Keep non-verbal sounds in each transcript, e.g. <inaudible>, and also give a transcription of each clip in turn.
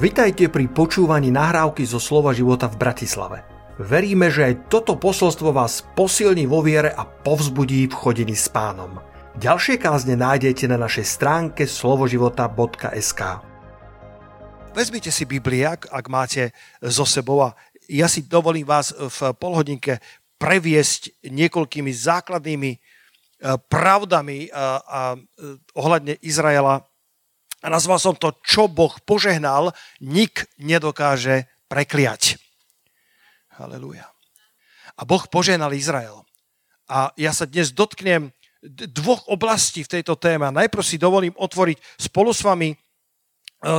Vitajte pri počúvaní nahrávky zo Slova života v Bratislave. Veríme, že aj toto posolstvo vás posilní vo viere a povzbudí v chodení s pánom. Ďalšie kázne nájdete na našej stránke slovoživota.sk Vezmite si Bibliak, ak máte zo sebou a ja si dovolím vás v polhodinke previesť niekoľkými základnými eh, pravdami eh, eh, ohľadne Izraela a nazval som to, čo Boh požehnal, nik nedokáže prekliať. Halelúja. A Boh požehnal Izrael. A ja sa dnes dotknem dvoch oblastí v tejto téme. Najprv si dovolím otvoriť spolu s vami e,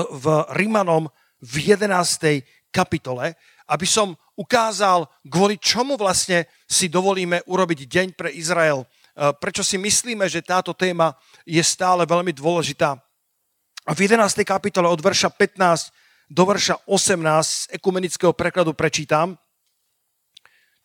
v Rímanom v 11. kapitole, aby som ukázal, kvôli čomu vlastne si dovolíme urobiť deň pre Izrael. E, prečo si myslíme, že táto téma je stále veľmi dôležitá. A v 11. kapitole od verša 15 do verša 18 z ekumenického prekladu prečítam.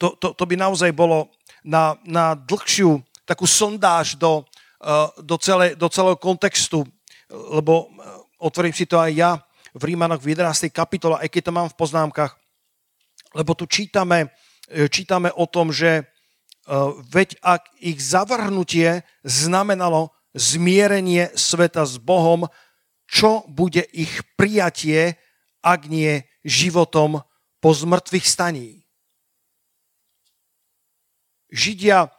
To, to, to by naozaj bolo na, na dlhšiu takú sondáž do, uh, do, celé, do celého kontextu, lebo uh, otvorím si to aj ja v Rímanoch v 11. kapitole, aj keď to mám v poznámkach, lebo tu čítame, uh, čítame o tom, že veď ak ich zavrhnutie znamenalo zmierenie sveta s Bohom, čo bude ich prijatie, ak nie životom po zmrtvých staní. Židia, e,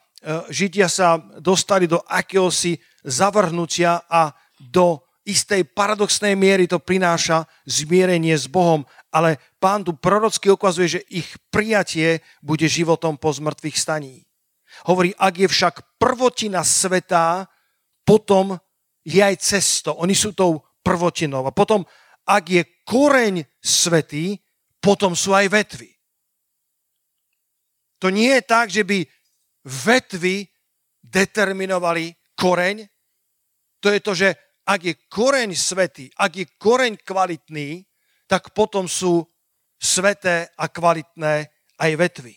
Židia sa dostali do akéhosi zavrhnutia a do istej paradoxnej miery to prináša zmierenie s Bohom, ale pán tu prorocky ukazuje, že ich prijatie bude životom po zmrtvých staní. Hovorí, ak je však prvotina sveta, potom je aj cesto. Oni sú tou prvotinou. A potom, ak je koreň svetý, potom sú aj vetvy. To nie je tak, že by vetvy determinovali koreň. To je to, že ak je koreň svetý, ak je koreň kvalitný, tak potom sú sveté a kvalitné aj vetvy.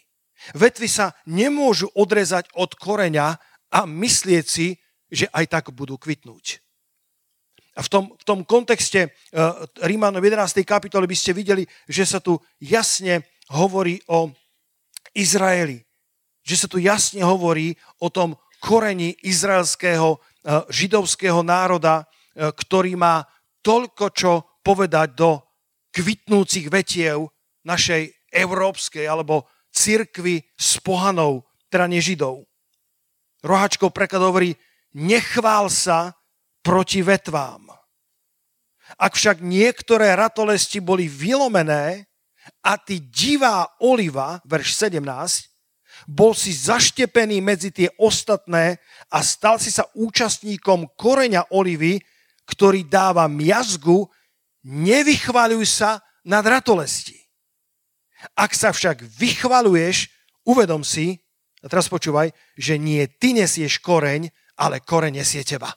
Vetvy sa nemôžu odrezať od koreňa a myslieť si, že aj tak budú kvitnúť. V tom, v tom kontexte uh, Rímanov 11. kapitoly by ste videli, že sa tu jasne hovorí o Izraeli. Že sa tu jasne hovorí o tom koreni izraelského uh, židovského národa, uh, ktorý má toľko čo povedať do kvitnúcich vetiev našej európskej alebo cirkvy s pohanou, teda nežidov. Rohačkov preklad hovorí, nechvál sa proti vetvám. Ak však niektoré ratolesti boli vylomené a ty divá oliva, verš 17, bol si zaštepený medzi tie ostatné a stal si sa účastníkom koreňa olivy, ktorý dáva miazgu, nevychvaľuj sa nad ratolesti. Ak sa však vychvaluješ, uvedom si, a teraz počúvaj, že nie ty nesieš koreň, ale koreň nesie teba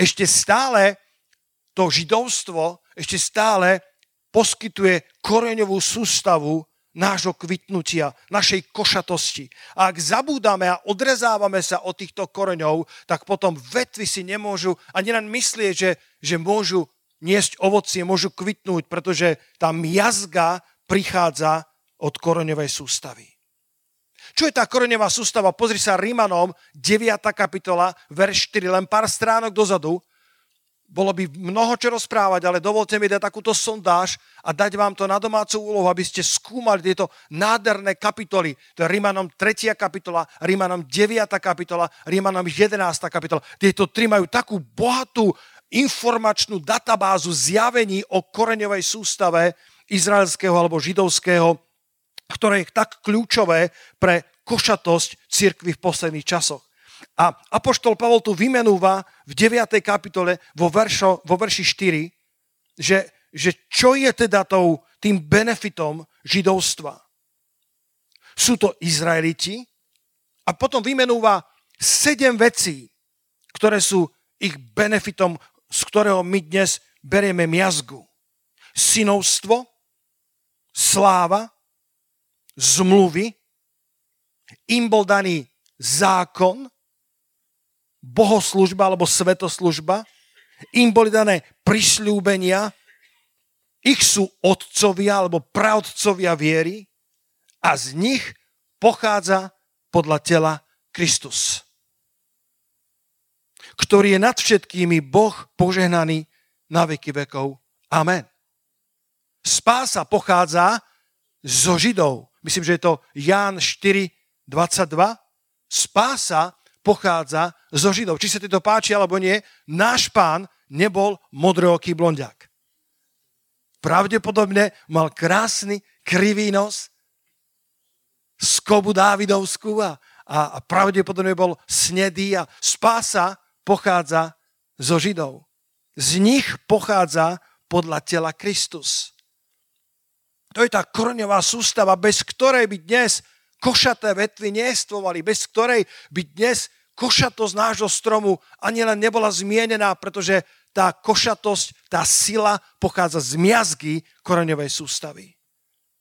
ešte stále to židovstvo ešte stále poskytuje koreňovú sústavu nášho kvitnutia, našej košatosti. A ak zabúdame a odrezávame sa od týchto koreňov, tak potom vetvy si nemôžu ani len myslieť, že, že môžu niesť ovocie, môžu kvitnúť, pretože tá miazga prichádza od koreňovej sústavy. Čo je tá koreňová sústava? Pozri sa Rímanom, 9. kapitola, verš 4, len pár stránok dozadu. Bolo by mnoho čo rozprávať, ale dovolte mi dať takúto sondáž a dať vám to na domácu úlohu, aby ste skúmali tieto nádherné kapitoly. To je Rímanom 3. kapitola, Rímanom 9. kapitola, Rímanom 11. kapitola. Tieto tri majú takú bohatú informačnú databázu zjavení o koreňovej sústave izraelského alebo židovského ktoré je tak kľúčové pre košatosť cirkvy v posledných časoch. A Apoštol Pavol tu vymenúva v 9. kapitole vo, veršo, vo verši 4, že, že čo je teda tou, tým benefitom židovstva. Sú to Izraeliti a potom vymenúva sedem vecí, ktoré sú ich benefitom, z ktorého my dnes berieme miazgu. Synovstvo, sláva, zmluvy, im bol daný zákon, bohoslužba alebo svetoslužba, im boli dané prisľúbenia, ich sú otcovia alebo praotcovia viery a z nich pochádza podľa tela Kristus, ktorý je nad všetkými Boh požehnaný na veky vekov. Amen. Spása pochádza zo Židov. Myslím, že je to Ján 4, 22. Spása pochádza zo Židov. Či sa ti to páči alebo nie, náš pán nebol modrooký blondiak. Pravdepodobne mal krásny, krivý nos, skobu Dávidovskú a, a, a pravdepodobne bol snedý a spása pochádza zo Židov. Z nich pochádza podľa tela Kristus. To je tá korňová sústava, bez ktorej by dnes košaté vetvy neestvovali, bez ktorej by dnes košatosť nášho stromu ani len nebola zmienená, pretože tá košatosť, tá sila pochádza z miazgy koreňovej sústavy.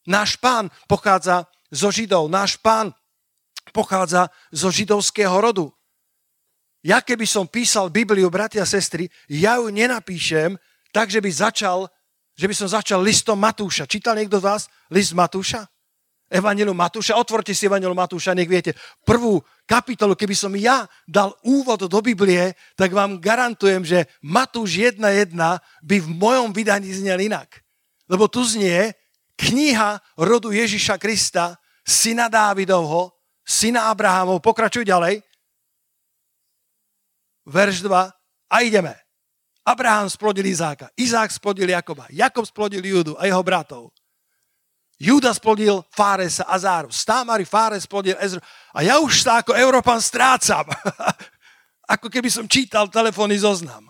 Náš pán pochádza zo Židov, náš pán pochádza zo židovského rodu. Ja keby som písal Bibliu, bratia a sestry, ja ju nenapíšem tak, že by začal, že by som začal listom Matúša. Čítal niekto z vás list Matúša? Evangelium Matúša, otvorte si Evangelium Matúša, nech viete. Prvú kapitolu, keby som ja dal úvod do Biblie, tak vám garantujem, že Matúš 1.1 by v mojom vydaní znel inak. Lebo tu znie kniha rodu Ježiša Krista, syna Dávidovho, syna Abrahamov. Pokračuj ďalej. Verš 2 a ideme. Abraham splodil Izáka, Izák splodil Jakoba, Jakob splodil Judu a jeho bratov. Juda splodil Fáresa a Záru. Stámari Fáres splodil Ezru. A ja už sa ako Európan strácam. <laughs> ako keby som čítal telefónny zoznam.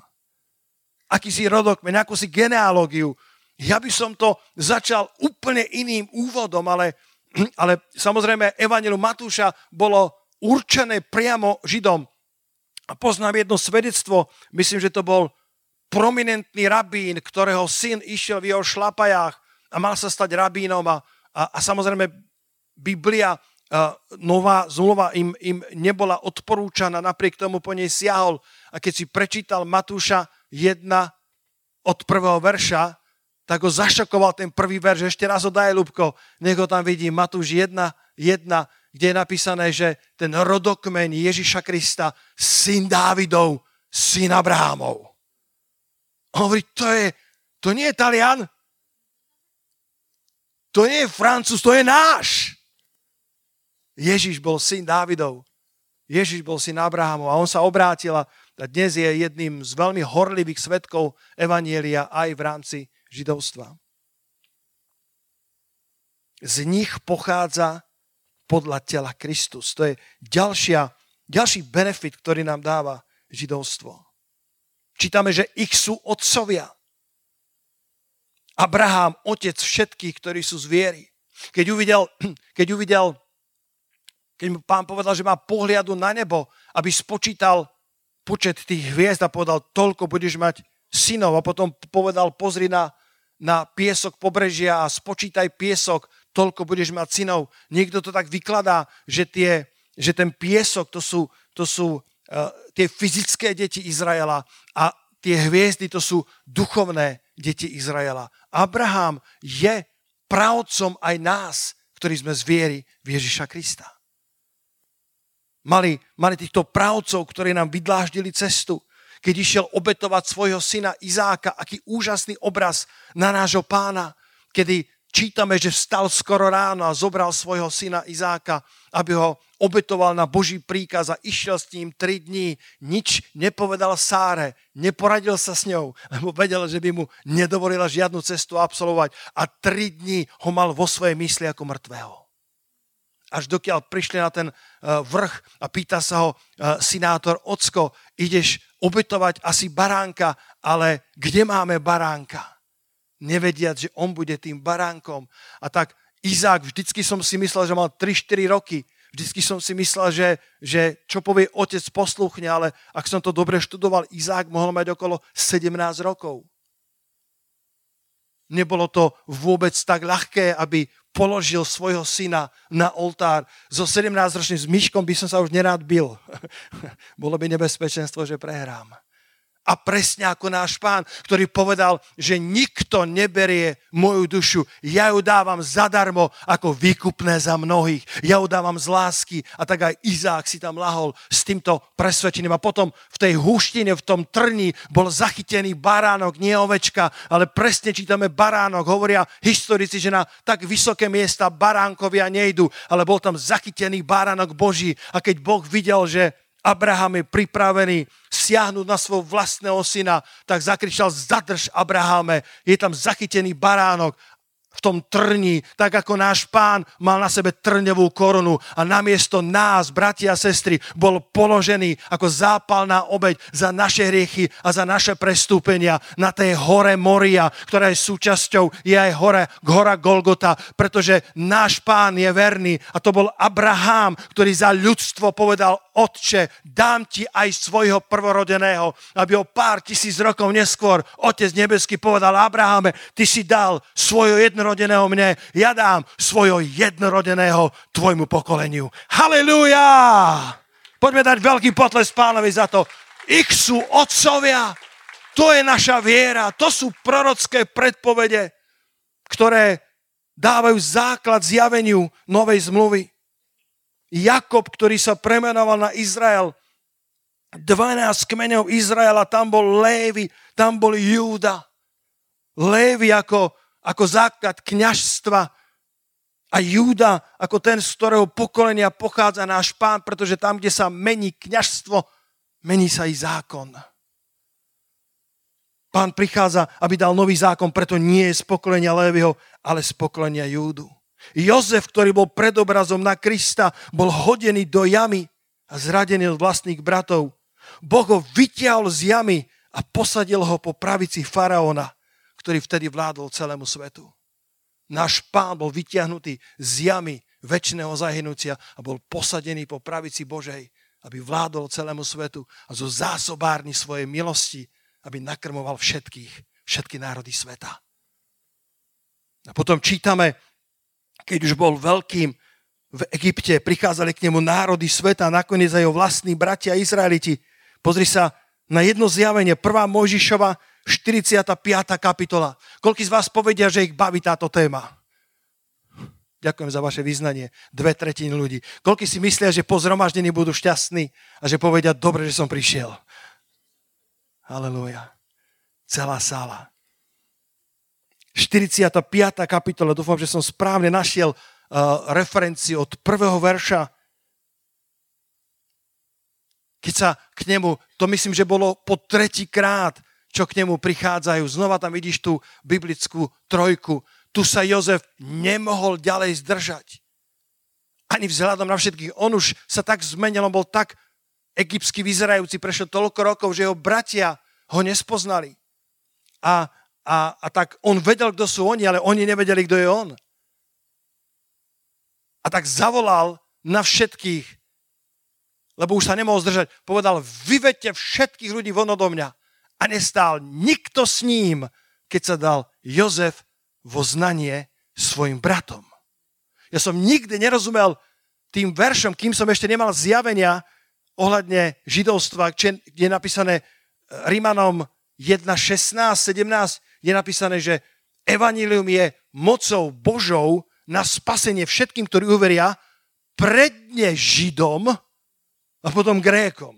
Aký si rodokmeň, akú si genealógiu. Ja by som to začal úplne iným úvodom, ale, <clears throat> ale samozrejme Evangelium Matúša bolo určené priamo Židom. A poznám jedno svedectvo, myslím, že to bol prominentný rabín, ktorého syn išiel v jeho šlapajách a mal sa stať rabínom a, a, a samozrejme Biblia uh, nová zmluva im, im nebola odporúčaná, napriek tomu po nej siahol a keď si prečítal Matúša 1 od prvého verša, tak ho zašokoval ten prvý verš. Ešte raz ho daj, Lubko, nech ho tam vidím. Matúš 1, 1, kde je napísané, že ten rodokmeň Ježiša Krista, syn Dávidov, syn Abrahamov. On hovorí, to, je, to nie je Talian, to nie je Francúz, to je náš. Ježiš bol syn Dávidov. Ježiš bol syn Abrahamov a on sa obrátil a dnes je jedným z veľmi horlivých svetkov Evanielia aj v rámci židovstva. Z nich pochádza podľa tela Kristus. To je ďalšia, ďalší benefit, ktorý nám dáva židovstvo. Čítame, že ich sú otcovia. Abraham, otec všetkých, ktorí sú z viery. Keď uvidel, <clears throat> keď uvidel, keď mu pán povedal, že má pohliadu na nebo, aby spočítal počet tých hviezd a povedal, toľko budeš mať synov. A potom povedal, pozri na, na piesok pobrežia a spočítaj piesok, toľko budeš mať synov. Niekto to tak vykladá, že, tie, že ten piesok to sú, to sú uh, tie fyzické deti Izraela a tie hviezdy to sú duchovné deti Izraela. Abraham je pravcom aj nás, ktorí sme z viery v Ježiša Krista. Mali, mali týchto pravcov, ktorí nám vydláždili cestu, keď išiel obetovať svojho syna Izáka, aký úžasný obraz na nášho pána, kedy čítame, že vstal skoro ráno a zobral svojho syna Izáka, aby ho obetoval na Boží príkaz a išiel s ním tri dní. Nič nepovedal Sáre, neporadil sa s ňou, lebo vedel, že by mu nedovolila žiadnu cestu absolvovať a tri dní ho mal vo svojej mysli ako mŕtvého. Až dokiaľ prišli na ten eh, vrch a pýta sa ho eh, sinátor, ocko, ideš obetovať asi baránka, ale kde máme baránka? Nevediať, že on bude tým baránkom. A tak Izák, vždycky som si myslel, že mal 3-4 roky. Vždycky som si myslel, že, že čo povie otec posluchne, ale ak som to dobre študoval, Izák mohol mať okolo 17 rokov. Nebolo to vôbec tak ľahké, aby položil svojho syna na oltár. So 17-ročným myškom by som sa už nerád bil. <laughs> Bolo by nebezpečenstvo, že prehrám. A presne ako náš pán, ktorý povedal, že nikto neberie moju dušu. Ja ju dávam zadarmo ako výkupné za mnohých. Ja ju dávam z lásky. A tak aj Izák si tam lahol s týmto presvedčením. A potom v tej húštine, v tom trni bol zachytený baránok, nie ovečka, ale presne čítame baránok. Hovoria historici, že na tak vysoké miesta baránkovia nejdu, ale bol tam zachytený baránok Boží. A keď Boh videl, že Abraham je pripravený siahnuť na svojho vlastného syna, tak zakričal, zadrž Abrahame, je tam zachytený baránok v tom trni, tak ako náš pán mal na sebe trňovú korunu. A namiesto nás, bratia a sestry, bol položený ako zápalná obeď za naše hriechy a za naše prestúpenia na tej hore Moria, ktorá je súčasťou, je aj hore, hora Golgota, pretože náš pán je verný. A to bol Abraham, ktorý za ľudstvo povedal, Otče, dám ti aj svojho prvorodeného, aby o pár tisíc rokov neskôr Otec nebeský povedal Abrahame, ty si dal svojho jednorodeného mne, ja dám svojho jednorodeného tvojmu pokoleniu. Halelúja! Poďme dať veľký potles pánovi za to. Ich sú otcovia, to je naša viera, to sú prorocké predpovede, ktoré dávajú základ zjaveniu novej zmluvy. Jakob, ktorý sa premenoval na Izrael, 12 kmeňov Izraela, tam bol Lévy, tam bol Júda. Lévy ako, ako základ kňažstva a Júda ako ten, z ktorého pokolenia pochádza náš pán, pretože tam, kde sa mení kňažstvo, mení sa i zákon. Pán prichádza, aby dal nový zákon, preto nie je z pokolenia Lévyho, ale z pokolenia Júdu. Jozef, ktorý bol predobrazom na Krista, bol hodený do jamy a zradený od vlastných bratov. Boh ho vytiahol z jamy a posadil ho po pravici faraóna, ktorý vtedy vládol celému svetu. Náš pán bol vytiahnutý z jamy väčšného zahynutia a bol posadený po pravici Božej, aby vládol celému svetu a zo zásobárny svojej milosti, aby nakrmoval všetkých, všetky národy sveta. A potom čítame, keď už bol veľkým v Egypte, prichádzali k nemu národy sveta, nakoniec aj jeho vlastní bratia Izraeliti. Pozri sa na jedno zjavenie, 1. Mojžišova, 45. kapitola. Koľký z vás povedia, že ich baví táto téma? Ďakujem za vaše vyznanie. Dve tretiny ľudí. Koľký si myslia, že po zhromaždení budú šťastní a že povedia, dobre, že som prišiel. Halelúja. Celá sála. 45. kapitola, dúfam, že som správne našiel uh, referenciu od prvého verša. Keď sa k nemu, to myslím, že bolo po tretí krát, čo k nemu prichádzajú. Znova tam vidíš tú biblickú trojku. Tu sa Jozef nemohol ďalej zdržať. Ani vzhľadom na všetkých. On už sa tak zmenil, on bol tak egyptsky vyzerajúci, prešiel toľko rokov, že jeho bratia ho nespoznali. A a, a tak on vedel, kto sú oni, ale oni nevedeli, kto je on. A tak zavolal na všetkých, lebo už sa nemohol zdržať. Povedal, vyvedte všetkých ľudí von odo mňa. A nestál nikto s ním, keď sa dal Jozef vo znanie svojim bratom. Ja som nikdy nerozumel tým veršom, kým som ešte nemal zjavenia ohľadne židovstva, kde je napísané Rímanom 1, 16, 17, je napísané, že evanilium je mocou Božou na spasenie všetkým, ktorí uveria, predne Židom a potom Grékom.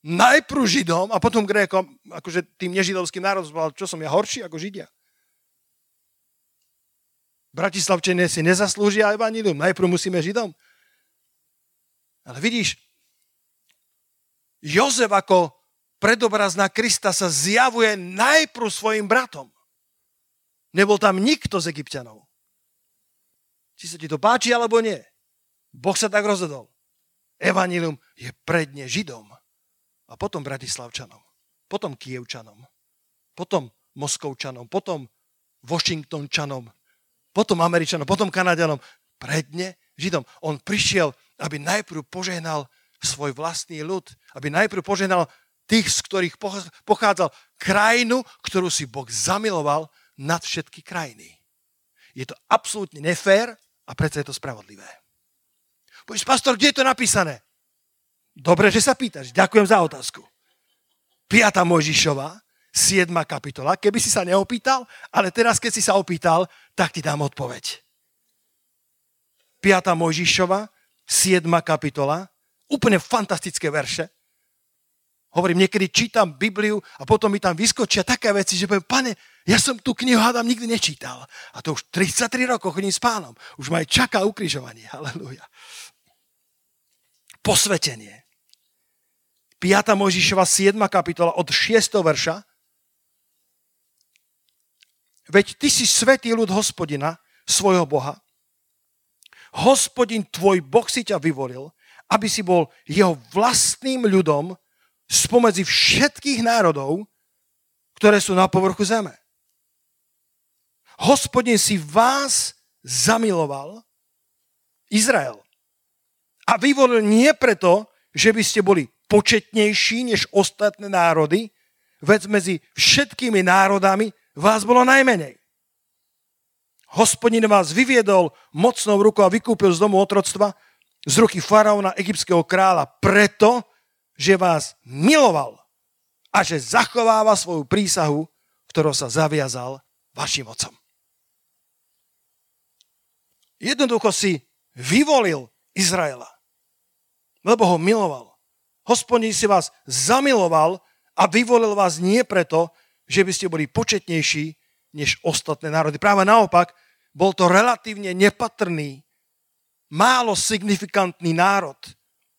Najprv Židom a potom Grékom, akože tým nežidovským národom, čo som ja horší ako Židia. Bratislavčania si nezaslúžia evanilium, najprv musíme Židom. Ale vidíš, Jozef ako predobraz na Krista sa zjavuje najprv svojim bratom. Nebol tam nikto z egyptianov. Či sa ti to páči, alebo nie. Boh sa tak rozhodol. Evangelium je predne Židom a potom Bratislavčanom, potom Kievčanom, potom Moskovčanom, potom Washingtončanom, potom Američanom, potom Kanadianom, predne Židom. On prišiel, aby najprv požehnal svoj vlastný ľud, aby najprv požehnal tých, z ktorých pochádzal, krajinu, ktorú si Boh zamiloval nad všetky krajiny. Je to absolútne nefér a predsa je to spravodlivé. Povieš, pastor, kde je to napísané? Dobre, že sa pýtaš. Ďakujem za otázku. 5. Mojžišova, 7. kapitola. Keby si sa neopýtal, ale teraz, keď si sa opýtal, tak ti dám odpoveď. 5. Mojžišova, 7. kapitola. Úplne fantastické verše. Hovorím, niekedy čítam Bibliu a potom mi tam vyskočia také veci, že poviem, pane, ja som tú knihu hádam nikdy nečítal. A to už 33 rokov chodím s pánom. Už ma aj čaká ukrižovanie. <laughs> Halelúja. Posvetenie. 5. Mojžišova 7. kapitola od 6. verša. Veď ty si svetý ľud hospodina, svojho Boha. Hospodin tvoj Boh si ťa vyvolil, aby si bol jeho vlastným ľudom, spomedzi všetkých národov, ktoré sú na povrchu zeme. Hospodin si vás zamiloval, Izrael. A vyvolil nie preto, že by ste boli početnejší než ostatné národy, veď medzi všetkými národami vás bolo najmenej. Hospodin vás vyviedol mocnou rukou a vykúpil z domu otroctva z ruky faraóna egyptského kráľa preto, že vás miloval a že zachováva svoju prísahu, ktorou sa zaviazal vašim otcom. Jednoducho si vyvolil Izraela, lebo ho miloval. Hospodin si vás zamiloval a vyvolil vás nie preto, že by ste boli početnejší než ostatné národy. Práve naopak, bol to relatívne nepatrný, málo signifikantný národ,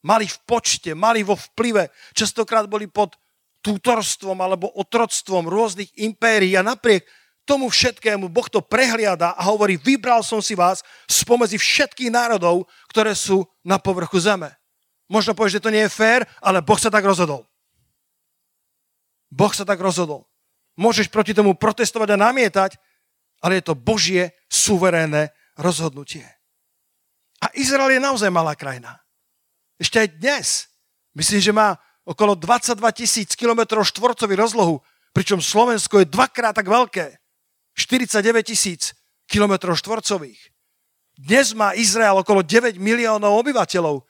mali v počte, mali vo vplyve, častokrát boli pod tútorstvom alebo otroctvom rôznych impérií a napriek tomu všetkému Boh to prehliada a hovorí, vybral som si vás spomedzi všetkých národov, ktoré sú na povrchu zeme. Možno povieš, že to nie je fér, ale Boh sa tak rozhodol. Boh sa tak rozhodol. Môžeš proti tomu protestovať a namietať, ale je to Božie suverénne rozhodnutie. A Izrael je naozaj malá krajina. Ešte aj dnes. Myslím, že má okolo 22 tisíc km štvorcových rozlohu, pričom Slovensko je dvakrát tak veľké. 49 tisíc km štvorcových. Dnes má Izrael okolo 9 miliónov obyvateľov,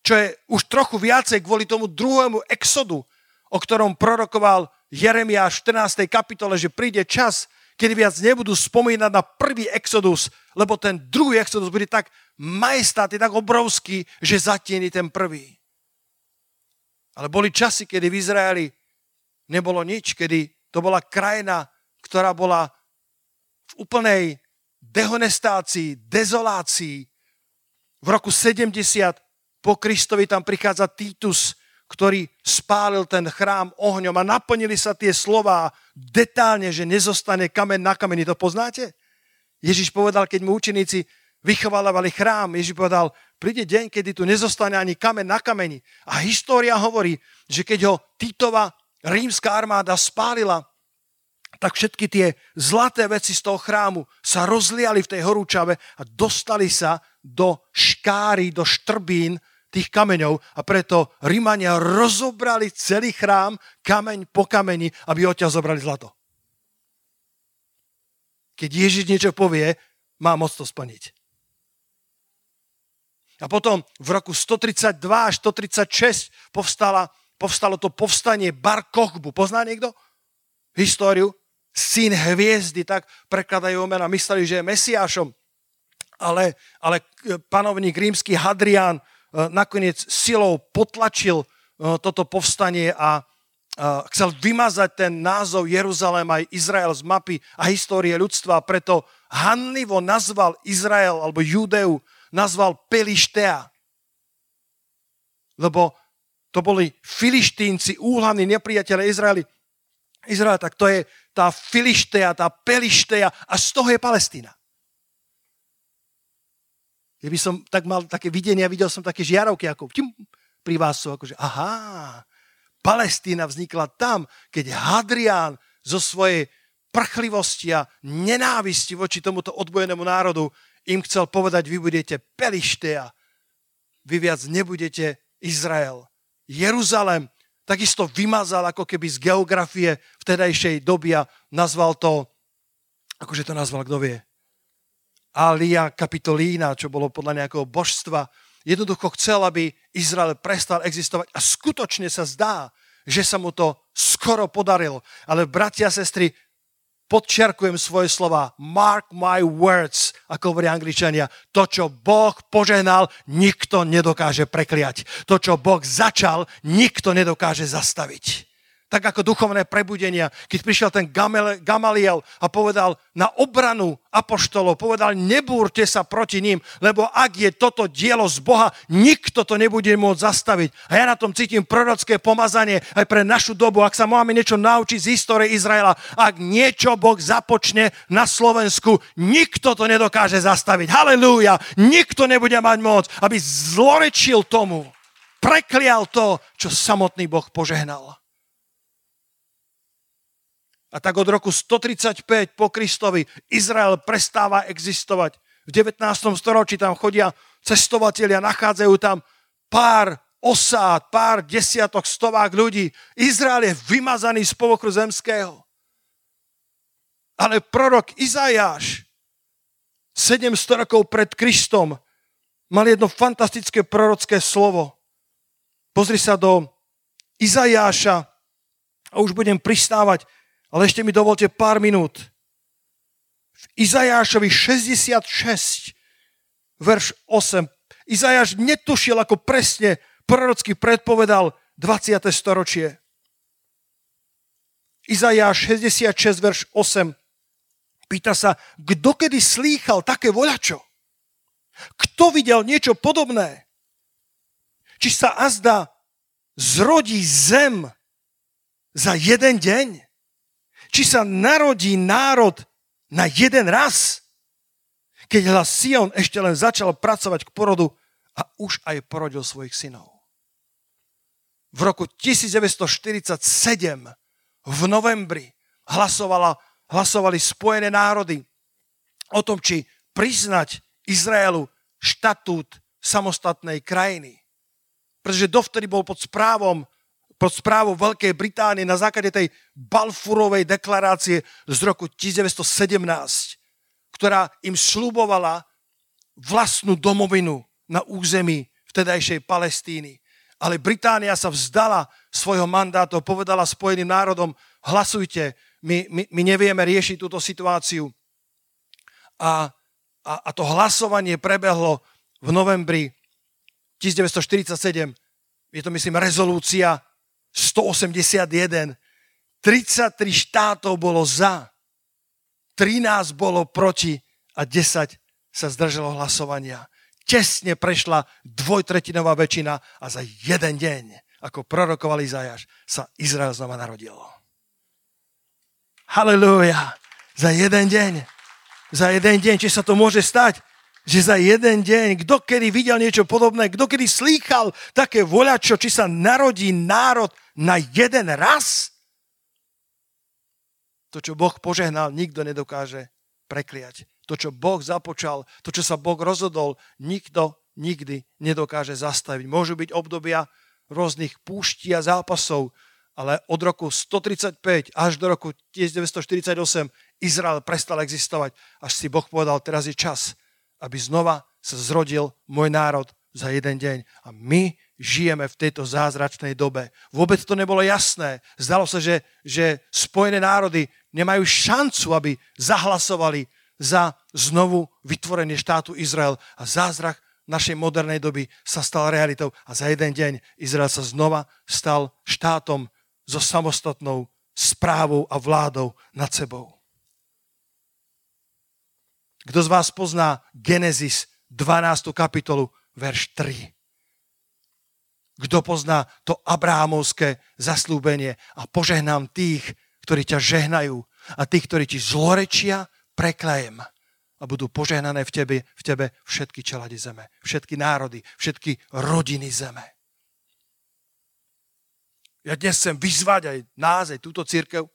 čo je už trochu viacej kvôli tomu druhému exodu, o ktorom prorokoval Jeremiáš v 14. kapitole, že príde čas, kedy viac nebudú spomínať na prvý exodus, lebo ten druhý exodus bude tak majestátny, tak obrovský, že zatieni ten prvý. Ale boli časy, kedy v Izraeli nebolo nič, kedy to bola krajina, ktorá bola v úplnej dehonestácii, dezolácii. V roku 70 po Kristovi tam prichádza Titus, ktorý spálil ten chrám ohňom a naplnili sa tie slova detálne, že nezostane kamen na kameni. To poznáte? Ježiš povedal, keď mu učeníci vychvalovali chrám, Ježiš povedal, príde deň, kedy tu nezostane ani kamen na kameni. A história hovorí, že keď ho Titova rímska armáda spálila, tak všetky tie zlaté veci z toho chrámu sa rozliali v tej horúčave a dostali sa do škáry, do štrbín tých kameňov a preto Rímania rozobrali celý chrám kameň po kameni, aby odtiaľ zobrali zlato. Keď Ježiš niečo povie, má moc to splniť. A potom v roku 132 až 136 povstala, povstalo to povstanie Bar Kochbu. Pozná niekto históriu? Syn hviezdy, tak prekladajú mena. Mysleli, že je Mesiášom. Ale, ale panovník rímsky Hadrian E, nakoniec silou potlačil e, toto povstanie a chcel vymazať ten názov Jeruzalém aj Izrael z mapy a histórie ľudstva. Preto hanlivo nazval Izrael alebo Judeu, nazval Pelištea. Lebo to boli filištínci, úhlavní nepriateľe Izraeli. Izrael, tak to je tá Filištea, tá Pelištea a z toho je Palestína. Keby som tak mal také videnie, videl som také žiarovky, ako ťum, pri vás sú, akože aha, Palestína vznikla tam, keď Hadrián zo svojej prchlivosti a nenávisti voči tomuto odbojenému národu im chcel povedať, vy budete Pelištea, vy viac nebudete Izrael. Jeruzalem takisto vymazal ako keby z geografie vtedajšej doby a nazval to, akože to nazval, kto vie? Alia Kapitolína, čo bolo podľa nejakého božstva, jednoducho chcel, aby Izrael prestal existovať a skutočne sa zdá, že sa mu to skoro podarilo. Ale bratia a sestry, podčiarkujem svoje slova. Mark my words, ako hovorí angličania. To, čo Boh požehnal, nikto nedokáže prekliať. To, čo Boh začal, nikto nedokáže zastaviť tak ako duchovné prebudenia, keď prišiel ten Gamaliel a povedal na obranu apoštolov, povedal, nebúrte sa proti ním, lebo ak je toto dielo z Boha, nikto to nebude môcť zastaviť. A ja na tom cítim prorocké pomazanie aj pre našu dobu, ak sa máme niečo naučiť z histórie Izraela, ak niečo Boh započne na Slovensku, nikto to nedokáže zastaviť. Halelúja! Nikto nebude mať moc, aby zlorečil tomu, preklial to, čo samotný Boh požehnal. A tak od roku 135 po Kristovi Izrael prestáva existovať. V 19. storočí tam chodia cestovatelia, nachádzajú tam pár osád, pár desiatok, stovák ľudí. Izrael je vymazaný z povrchu zemského. Ale prorok Izajáš 700 rokov pred Kristom mal jedno fantastické prorocké slovo. Pozri sa do Izajáša a už budem pristávať ale ešte mi dovolte pár minút. V Izajášovi 66, verš 8. Izajáš netušil, ako presne prorocky predpovedal 20. storočie. Izajáš 66, verš 8. Pýta sa, kto kedy slýchal také voľačo? Kto videl niečo podobné? Či sa azda zrodí zem za jeden deň? Či sa narodí národ na jeden raz, keď hlas Sion ešte len začal pracovať k porodu a už aj porodil svojich synov. V roku 1947 v novembri hlasovala, hlasovali Spojené národy o tom, či priznať Izraelu štatút samostatnej krajiny. Pretože dovtedy bol pod správom pod správou Veľkej Británie na základe tej Balfurovej deklarácie z roku 1917, ktorá im slúbovala vlastnú domovinu na území vtedajšej Palestíny. Ale Británia sa vzdala svojho mandátu, povedala Spojeným národom, hlasujte, my, my, my nevieme riešiť túto situáciu. A, a, a to hlasovanie prebehlo v novembri 1947. Je to, myslím, rezolúcia 181. 33 štátov bolo za, 13 bolo proti a 10 sa zdržalo hlasovania. Tesne prešla dvojtretinová väčšina a za jeden deň, ako prorokovali Izajáš, sa Izrael znova narodil. Halelúja. Za jeden deň. Za jeden deň. Či sa to môže stať? Že za jeden deň, kto kedy videl niečo podobné, kto kedy slýchal také voľačo, či sa narodí národ na jeden raz? To, čo Boh požehnal, nikto nedokáže prekliať. To, čo Boh započal, to, čo sa Boh rozhodol, nikto nikdy nedokáže zastaviť. Môžu byť obdobia rôznych púští a zápasov, ale od roku 135 až do roku 1948 Izrael prestal existovať, až si Boh povedal, teraz je čas, aby znova sa zrodil môj národ za jeden deň. A my žijeme v tejto zázračnej dobe. Vôbec to nebolo jasné. Zdalo sa, že, že Spojené národy nemajú šancu, aby zahlasovali za znovu vytvorenie štátu Izrael. A zázrak našej modernej doby sa stal realitou. A za jeden deň Izrael sa znova stal štátom so samostatnou správou a vládou nad sebou. Kto z vás pozná Genesis 12. kapitolu, verš 3? Kto pozná to Abrahamovské zaslúbenie a požehnám tých, ktorí ťa žehnajú a tých, ktorí ti zlorečia, preklajem a budú požehnané v tebe, v tebe všetky čeladi zeme, všetky národy, všetky rodiny zeme. Ja dnes chcem vyzvať aj nás, aj túto církev,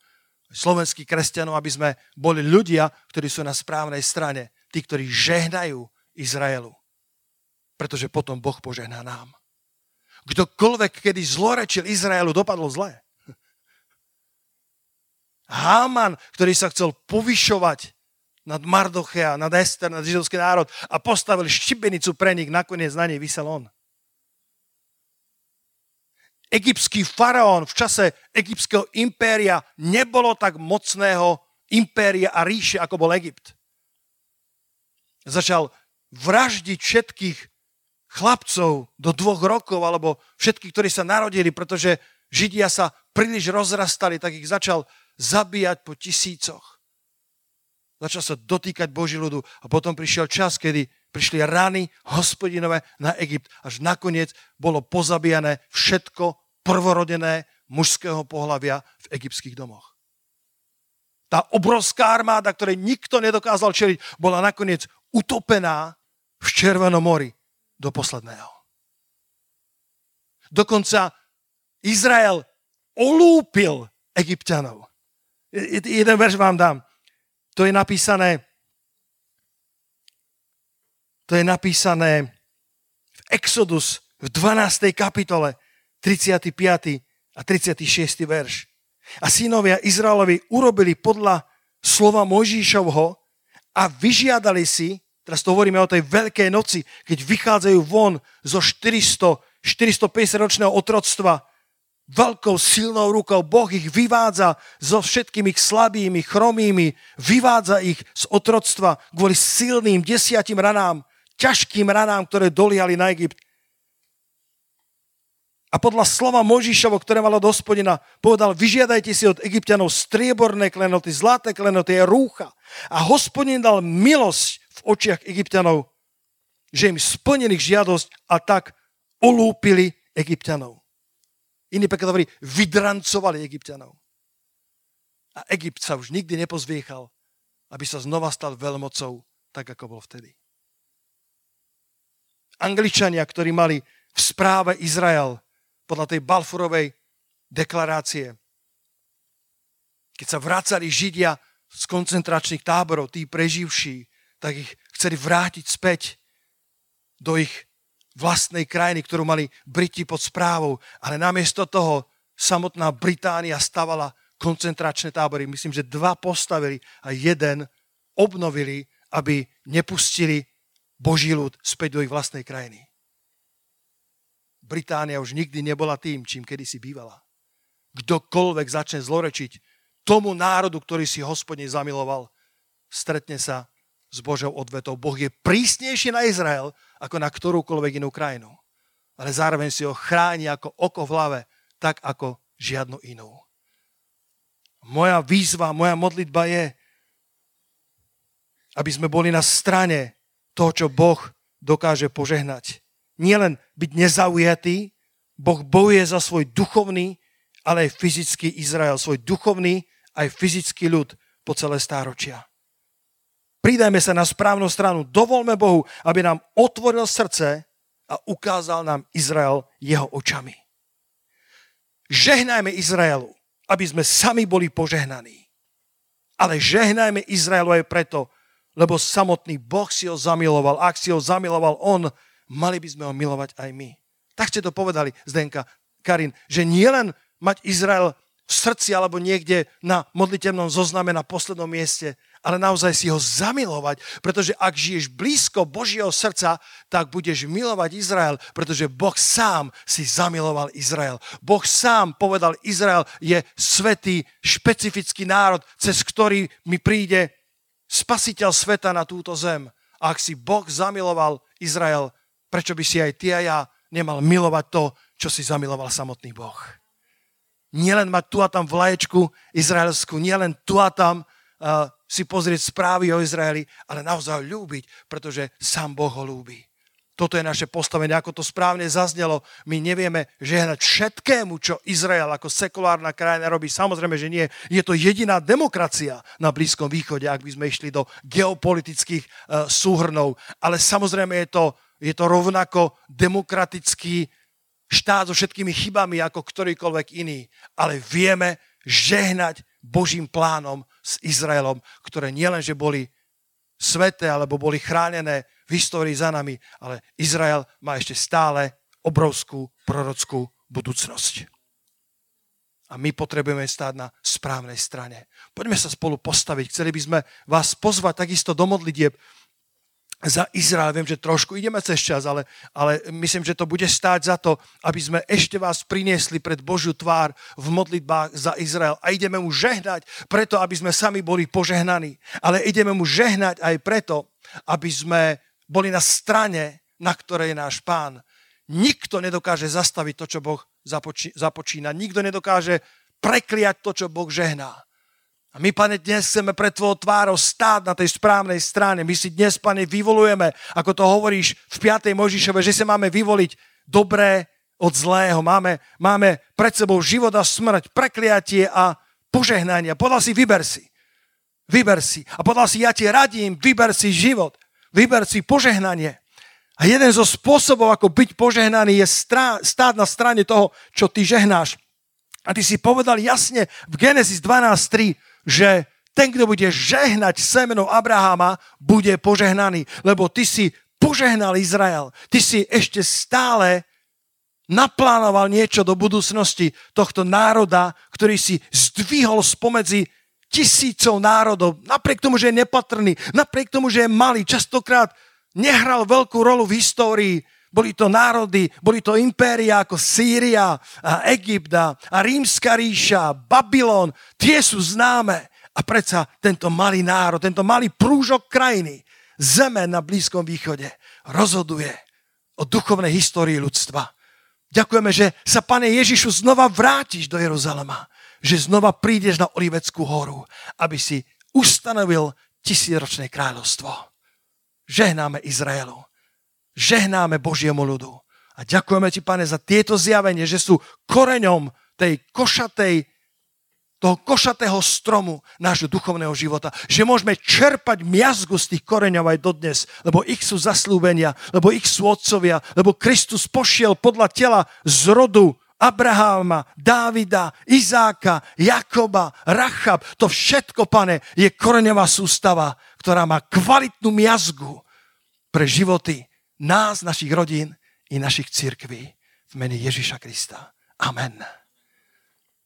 slovenských kresťanov, aby sme boli ľudia, ktorí sú na správnej strane. Tí, ktorí žehnajú Izraelu. Pretože potom Boh požehná nám. Kdokoľvek, kedy zlorečil Izraelu, dopadlo zle. Háman, ktorý sa chcel povyšovať nad Mardochea, nad Ester, nad židovský národ a postavil šibenicu pre nich, nakoniec na nej vysel on. Egyptský faraón v čase egyptského impéria nebolo tak mocného impéria a ríše, ako bol Egypt. Začal vraždiť všetkých chlapcov do dvoch rokov, alebo všetkých, ktorí sa narodili, pretože Židia sa príliš rozrastali, tak ich začal zabíjať po tisícoch. Začal sa dotýkať Boží ľudu a potom prišiel čas, kedy prišli rany hospodinové na Egypt, až nakoniec bolo pozabíjane všetko prvorodené mužského pohľavia v egyptských domoch. Tá obrovská armáda, ktorej nikto nedokázal čeliť, bola nakoniec utopená v Červenom mori do posledného. Dokonca Izrael olúpil egyptianov. Jeden verš vám dám. To je napísané to je napísané v Exodus v 12. kapitole 35. a 36. verš. A synovia Izraelovi urobili podľa slova Mojžíšovho a vyžiadali si, teraz to hovoríme o tej veľkej noci, keď vychádzajú von zo 400, 450 ročného otroctva, veľkou silnou rukou Boh ich vyvádza so všetkými slabými, chromými, vyvádza ich z otroctva kvôli silným desiatim ranám, ťažkým ranám, ktoré doliali na Egypt. A podľa slova Možišovo, ktoré malo do hospodina, povedal, vyžiadajte si od egyptianov strieborné klenoty, zlaté klenoty a rúcha. A hospodin dal milosť v očiach egyptianov, že im splnili žiadosť a tak olúpili egyptianov. Iný pekne hovorí, vydrancovali egyptianov. A Egypt sa už nikdy nepozviechal, aby sa znova stal veľmocou, tak ako bol vtedy. Angličania, ktorí mali v správe Izrael podľa tej Balfurovej deklarácie. Keď sa vracali Židia z koncentračných táborov, tí preživší, tak ich chceli vrátiť späť do ich vlastnej krajiny, ktorú mali Briti pod správou. Ale namiesto toho samotná Británia stavala koncentračné tábory. Myslím, že dva postavili a jeden obnovili, aby nepustili Boží ľud späť do ich vlastnej krajiny. Británia už nikdy nebola tým, čím kedysi bývala. Kdokoľvek začne zlorečiť tomu národu, ktorý si hospodne zamiloval, stretne sa s Božou odvetou. Boh je prísnejší na Izrael ako na ktorúkoľvek inú krajinu. Ale zároveň si ho chráni ako oko v hlave, tak ako žiadnu inú. Moja výzva, moja modlitba je, aby sme boli na strane toho, čo Boh dokáže požehnať. Nielen byť nezaujatý, Boh bojuje za svoj duchovný, ale aj fyzický Izrael, svoj duchovný aj fyzický ľud po celé stáročia. Pridajme sa na správnu stranu, dovolme Bohu, aby nám otvoril srdce a ukázal nám Izrael jeho očami. Žehnajme Izraelu, aby sme sami boli požehnaní. Ale žehnajme Izraelu aj preto, lebo samotný Boh si ho zamiloval. Ak si ho zamiloval on, mali by sme ho milovať aj my. Tak ste to povedali, Zdenka, Karin, že nielen mať Izrael v srdci alebo niekde na modlitevnom zozname na poslednom mieste, ale naozaj si ho zamilovať, pretože ak žiješ blízko Božieho srdca, tak budeš milovať Izrael, pretože Boh sám si zamiloval Izrael. Boh sám povedal, Izrael je svetý, špecifický národ, cez ktorý mi príde spasiteľ sveta na túto zem. A ak si Boh zamiloval Izrael, prečo by si aj ty a ja nemal milovať to, čo si zamiloval samotný Boh. Nielen mať tu a tam vlaječku izraelskú, nielen tu a tam uh, si pozrieť správy o Izraeli, ale naozaj ľúbiť, pretože sám Boh ho ľúbi. Toto je naše postavenie, ako to správne zaznelo. My nevieme žehnať všetkému, čo Izrael ako sekulárna krajina robí. Samozrejme, že nie. Je to jediná demokracia na Blízkom východe, ak by sme išli do geopolitických uh, súhrnov. Ale samozrejme je to, je to rovnako demokratický štát so všetkými chybami ako ktorýkoľvek iný. Ale vieme žehnať Božím plánom s Izraelom, ktoré nielenže boli sveté alebo boli chránené v histórii za nami, ale Izrael má ešte stále obrovskú prorockú budúcnosť. A my potrebujeme stáť na správnej strane. Poďme sa spolu postaviť. Chceli by sme vás pozvať takisto do modlitieb. za Izrael. Viem, že trošku ideme cez čas, ale, ale myslím, že to bude stáť za to, aby sme ešte vás priniesli pred Božiu tvár v modlitbách za Izrael. A ideme mu žehnať preto, aby sme sami boli požehnaní. Ale ideme mu žehnať aj preto, aby sme boli na strane, na ktorej je náš pán. Nikto nedokáže zastaviť to, čo Boh započí, započína. Nikto nedokáže prekliať to, čo Boh žehná. A my, pane, dnes chceme pred tvojou tvárou stáť na tej správnej strane. My si dnes, pane, vyvolujeme, ako to hovoríš v 5. Možišove, že sa máme vyvoliť dobré od zlého. Máme, máme pred sebou život a smrť, prekliatie a požehnanie. Podal si, vyber si. Vyber si. A podal si, ja ti radím, vyber si život. Vyber si požehnanie. A jeden zo spôsobov, ako byť požehnaný, je stáť na strane toho, čo ty žehnáš. A ty si povedal jasne v Genesis 12.3, že ten, kto bude žehnať semeno Abrahama, bude požehnaný, lebo ty si požehnal Izrael. Ty si ešte stále naplánoval niečo do budúcnosti tohto národa, ktorý si zdvihol spomedzi tisícov národov, napriek tomu, že je nepatrný, napriek tomu, že je malý, častokrát nehral veľkú rolu v histórii, boli to národy, boli to impéria ako Sýria, a Egypt a Rímska ríša, Babylon. Tie sú známe. A predsa tento malý národ, tento malý prúžok krajiny, zeme na Blízkom východe, rozhoduje o duchovnej histórii ľudstva. Ďakujeme, že sa, Pane Ježišu, znova vrátiš do Jeruzalema. Že znova prídeš na Oliveckú horu, aby si ustanovil tisíročné kráľovstvo. Žehnáme Izraelu žehnáme Božiemu ľudu. A ďakujeme ti, pane, za tieto zjavenie, že sú koreňom tej košatej, toho košatého stromu nášho duchovného života. Že môžeme čerpať miazgu z tých koreňov aj dodnes, lebo ich sú zaslúbenia, lebo ich sú otcovia, lebo Kristus pošiel podľa tela z rodu Abraháma, Dávida, Izáka, Jakoba, Rachab. To všetko, pane, je koreňová sústava, ktorá má kvalitnú miazgu pre životy nás, našich rodín i našich církví v mene Ježíša Krista. Amen.